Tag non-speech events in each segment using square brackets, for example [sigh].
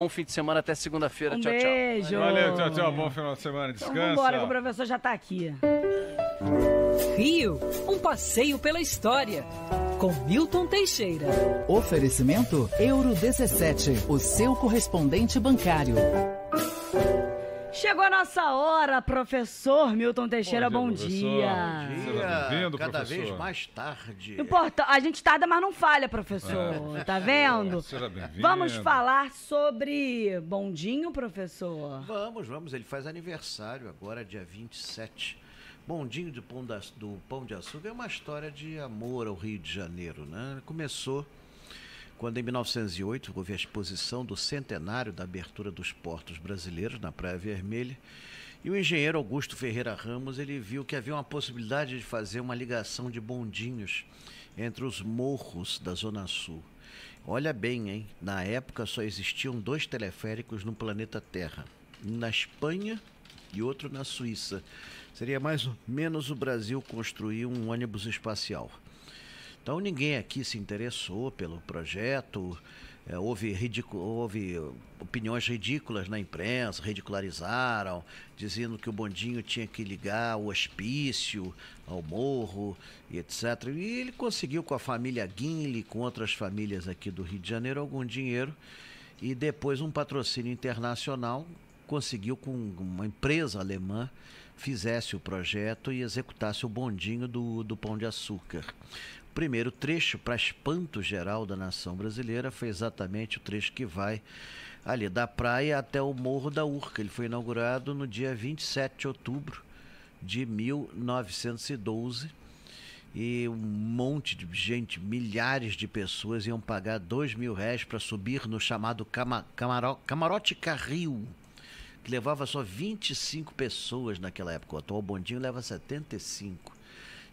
Bom fim de semana até segunda-feira. Um tchau, beijo. tchau. Valeu, tchau, tchau. Bom final de semana. Então Descansa. vambora que o professor já tá aqui. Rio, um passeio pela história. Com Milton Teixeira. Oferecimento Euro 17, o seu correspondente bancário. Chegou a nossa hora, professor Milton Teixeira, bom, Bom dia, dia. bem-vindo, cada professor. vez mais tarde. Importa, a gente tarda, mas não falha, professor. Tá vendo? [laughs] Seja bem-vindo. Vamos falar sobre bondinho, professor. Vamos, vamos, ele faz aniversário agora, dia 27. Bondinho do Pão, da- do Pão de Açúcar é uma história de amor ao Rio de Janeiro, né? Começou quando em 1908 houve a exposição do centenário da abertura dos portos brasileiros na Praia Vermelha. E o engenheiro Augusto Ferreira Ramos, ele viu que havia uma possibilidade de fazer uma ligação de bondinhos entre os morros da Zona Sul. Olha bem, hein? Na época só existiam dois teleféricos no planeta Terra, um na Espanha e outro na Suíça. Seria mais ou menos o Brasil construir um ônibus espacial. Então ninguém aqui se interessou pelo projeto, é, houve, houve opiniões ridículas na imprensa, ridicularizaram, dizendo que o bondinho tinha que ligar o hospício ao morro e etc. E ele conseguiu com a família Guinle, com outras famílias aqui do Rio de Janeiro, algum dinheiro e depois um patrocínio internacional conseguiu com uma empresa alemã fizesse o projeto e executasse o bondinho do, do Pão de Açúcar. Primeiro trecho, para espanto geral da nação brasileira, foi exatamente o trecho que vai ali da praia até o Morro da Urca. Ele foi inaugurado no dia 27 de outubro de 1912 e um monte de gente, milhares de pessoas iam pagar dois mil reais para subir no chamado cama, camaro, Camarote Carril, que levava só 25 pessoas naquela época. O atual bondinho leva 75.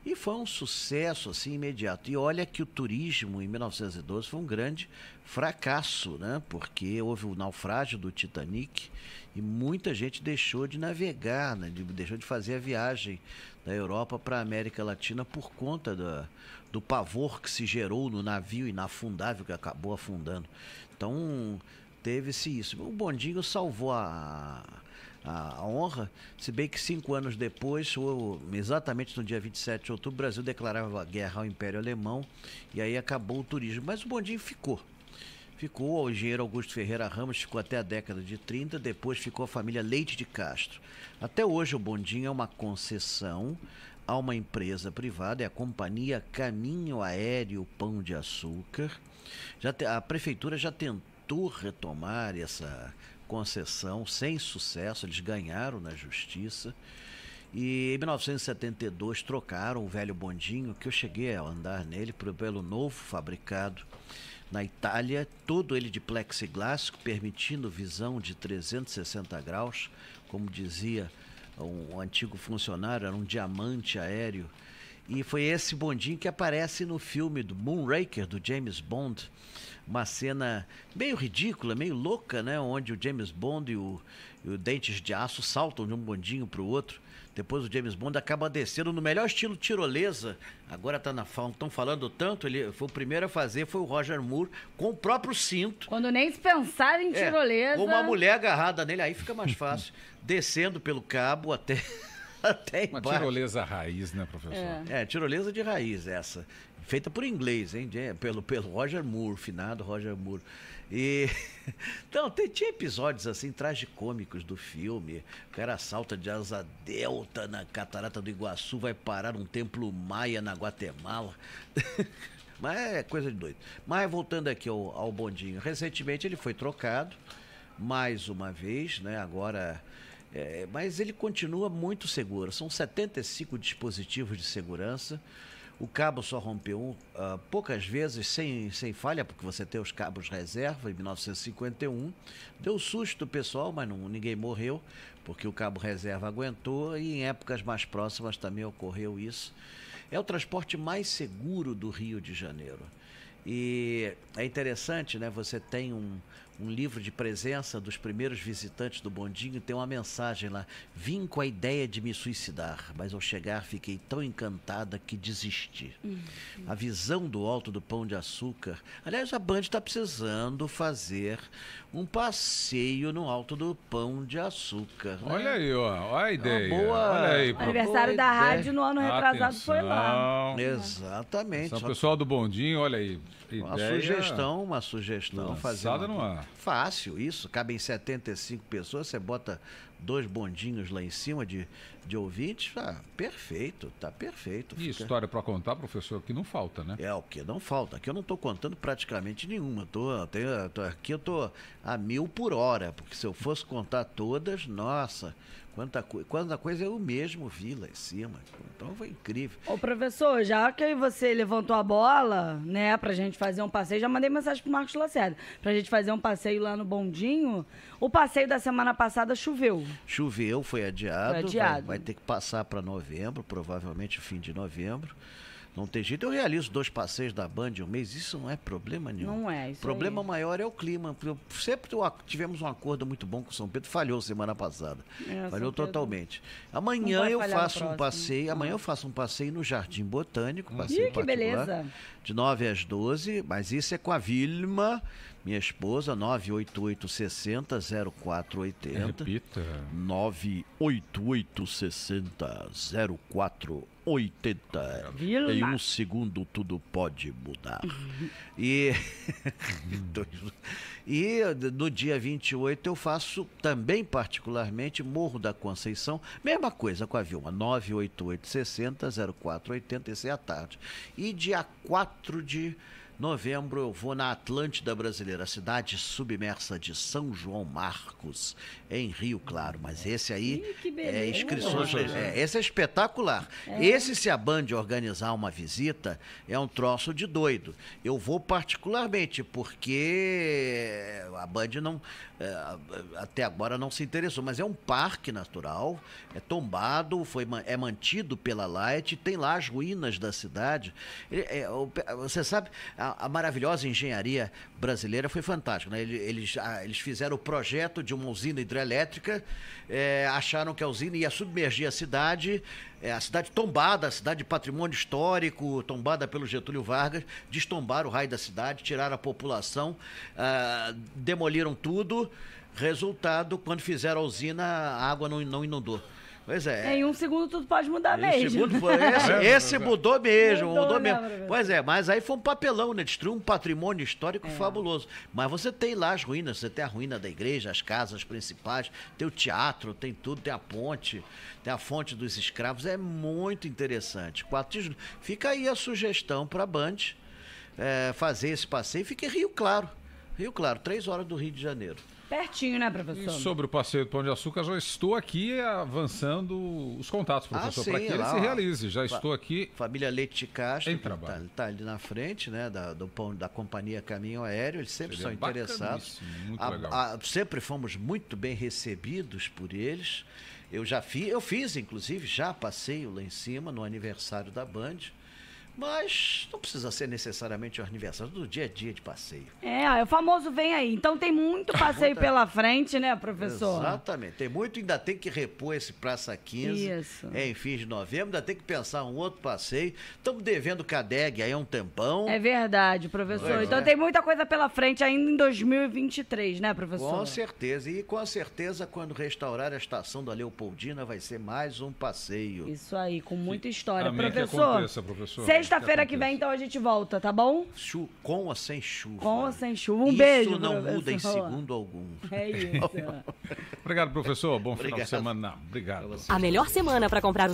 E foi um sucesso assim imediato. E olha que o turismo em 1912 foi um grande fracasso, né? Porque houve o naufrágio do Titanic e muita gente deixou de navegar, né? de- deixou de fazer a viagem da Europa para a América Latina por conta da, do pavor que se gerou no navio inafundável que acabou afundando. Então teve-se isso. O bondinho salvou a, a, a honra, se bem que cinco anos depois, o- exatamente no dia 27 de outubro, o Brasil declarava guerra ao Império Alemão e aí acabou o turismo. Mas o bondinho ficou. Ficou o engenheiro Augusto Ferreira Ramos, ficou até a década de 30, depois ficou a família Leite de Castro. Até hoje o bondinho é uma concessão a uma empresa privada, é a Companhia Caminho Aéreo Pão de Açúcar. Já te- a prefeitura já tentou retomar essa concessão sem sucesso, eles ganharam na justiça. E em 1972 trocaram o velho bondinho, que eu cheguei a andar nele, pelo novo fabricado na Itália, todo ele de plexiglass, permitindo visão de 360 graus, como dizia um antigo funcionário, era um diamante aéreo. E foi esse bondinho que aparece no filme do Moonraker, do James Bond. Uma cena meio ridícula, meio louca, né? Onde o James Bond e o, e o Dentes de Aço saltam de um bondinho para o outro. Depois o James Bond acaba descendo no melhor estilo tirolesa. Agora tá na estão falando tanto, ele foi o primeiro a fazer, foi o Roger Moore com o próprio cinto. Quando nem se pensar em É, tirolesa. com uma mulher agarrada nele, aí fica mais fácil. [laughs] descendo pelo cabo até [laughs] até Uma embaixo. tirolesa raiz, né, professor? É. É, tirolesa de raiz essa. Feita por inglês, hein? de- Pelo, pelo Roger Moore, finado Roger Moore. E. [laughs] Então, tem- tinha episódios assim, tragicômicos do filme. O cara salta de asa delta na catarata do Iguaçu, vai parar num templo maia na Guatemala. [laughs] Mas é coisa de doido. Mas voltando aqui ao, ao bondinho. Recentemente ele foi trocado, mais uma vez, né? Agora. É, mas ele continua muito seguro. São 75 dispositivos de segurança. O cabo só rompeu um, ah, poucas vezes sem, sem falha, porque você tem os cabos reserva em 1951. Deu susto pessoal, mas não, ninguém morreu, porque o cabo reserva aguentou e em épocas mais próximas também ocorreu isso. É o transporte mais seguro do Rio de Janeiro. E é interessante, né? Você tem um, um livro de presença dos primeiros visitantes do bondinho, tem uma mensagem lá. Vim com a ideia de me suicidar, mas ao chegar fiquei tão encantada que desisti. A visão do alto do Pão de Açúcar. Aliás, a Band está precisando fazer um passeio no alto do Pão de Açúcar. né? Olha aí, ó. Olha a ideia. boa- Olha aí, Uma pro- Aniversário da Boa ideia. rádio no ano retrasado foi lá. Atenção. Exatamente. Só pessoal do bondinho, olha aí. Uma Ideia sugestão, uma sugestão. lançada fazer uma- no ar. Fácil, isso. Cabem 75 pessoas, você bota dois bondinhos lá em cima de, de ouvintes. Ah, perfeito, tá perfeito. E Fica- história pra contar, professor, que não falta, né? É o que não falta. Aqui eu não estou contando praticamente nenhuma. Tô, tenho- tô- aqui eu tô a mil por hora, porque se eu fosse contar todas, nossa, quanta, quanta coisa eu mesmo vi lá em cima. Então foi incrível. Ô, professor, já que você levantou a bola, né, pra gente fazer um passeio, já mandei mensagem pro Marcos Lacerda, pra gente fazer um passeio lá no Bondinho. O passeio da semana passada choveu. Choveu, foi adiado. Foi vai- adiado. Vai, ter que passar para novembro, provavelmente fim de novembro. Não tem jeito. Eu realizo dois passeios da Band em um mês, isso não é problema nenhum. Não é, isso O problema aí. maior é o clima. Eu- Sempre tivemos um acordo muito bom com São Pedro, falhou semana passada. É, falhou totalmente. Amanhã eu faço um passeio. Amanhã Ah. eu faço um passeio no Jardim Botânico. passeio Ih, que beleza. De 9 às 12, mas isso é com a Vilma, minha esposa, 988 60 0480. Repita. 988600480. Vilma. Em um segundo tudo pode mudar. [laughs] e [laughs] e no dia 28 eu faço também particularmente Morro da Conceição, mesma coisa com a Vilma, 988600480, esse é à tarde. E dia 4 de novembro eu vou na Atlântida Brasileira, a cidade submersa de São João Marcos, em Rio Claro. Mas esse aí Ih, que é beleza. inscrições. É, esse é espetacular. Esse, se a Band organizar uma visita, é um troço de doido. Eu vou particularmente, porque a Band não. é, até agora não se interessou, mas é um parque natural, é tombado, foi, é mantido pela Light, tem lá as ruínas da cidade. É, é, você sabe, a, a maravilhosa engenharia brasileira foi fantástica. Né? Eles, eles, fizeram o projeto de uma usina hidrelétrica, é, acharam que a usina ia submergir a cidade, é, a cidade tombada, a cidade de patrimônio histórico, tombada pelo Getúlio Vargas, destombaram o raio da cidade, tiraram a população, ah, demoliram tudo. Resultado, quando fizeram a usina, a água não, não inundou. Pois é. Em um segundo tudo pode mudar E mesmo. segundo foi [laughs] esse, esse mudou mesmo, Mudou, mudou, né, mesmo. professor? Pois é, mas aí foi um papelão, né? Destruiu um patrimônio histórico É. fabuloso. Mas você tem lá as ruínas, você tem a ruína da igreja, as casas principais, tem o teatro, tem tudo, tem a ponte, tem a fonte dos escravos, é muito interessante. 4 de julho. Fica aí a sugestão para a Band é, fazer esse passeio, fica em Rio Claro. Rio Claro, três horas do Rio de Janeiro. Pertinho, né, E professor? sobre o passeio do Pão de Açúcar, já estou aqui avançando os contatos, professor, Ah, para que ele lá, se ó. realize. Já estou aqui. Família Leite Em que tá, trabalho. ali na frente, né, da, do pão, da companhia Caminho Aéreo, eles sempre Seria são interessados. muito A- legal. a- sempre fomos muito bem recebidos por eles. Eu já fiz, eu fiz, inclusive, já passeio lá em cima no aniversário da Band. Mas não precisa ser necessariamente o aniversário do dia a dia de passeio. É, o famoso vem aí. Então tem muito passeio Muita- pela frente, né, professor? Exatamente. Tem muito, ainda tem que repor esse Praça 15 Isso. em fins de novembro, ainda tem que pensar um outro passeio. Estamos devendo Cadeg aí há um tempão. É verdade, professor. Pois então é. tem muita coisa pela frente ainda em 2023, né, professor? Com certeza. E com certeza, quando restaurar a estação da Leopoldina, vai ser mais um passeio. Isso aí, com muita história. Amém que professor, aconteça, professor. Sexta-feira que vem, então a gente volta, tá bom? Chu- com ou sem chuva. Com ou sem chuva. Um Isso beijo, não muda em professor. segundo algum. É isso. [laughs] Obrigado, professor. Bom final de Obrigado. semana. Obrigado. A melhor semana para comprar o seu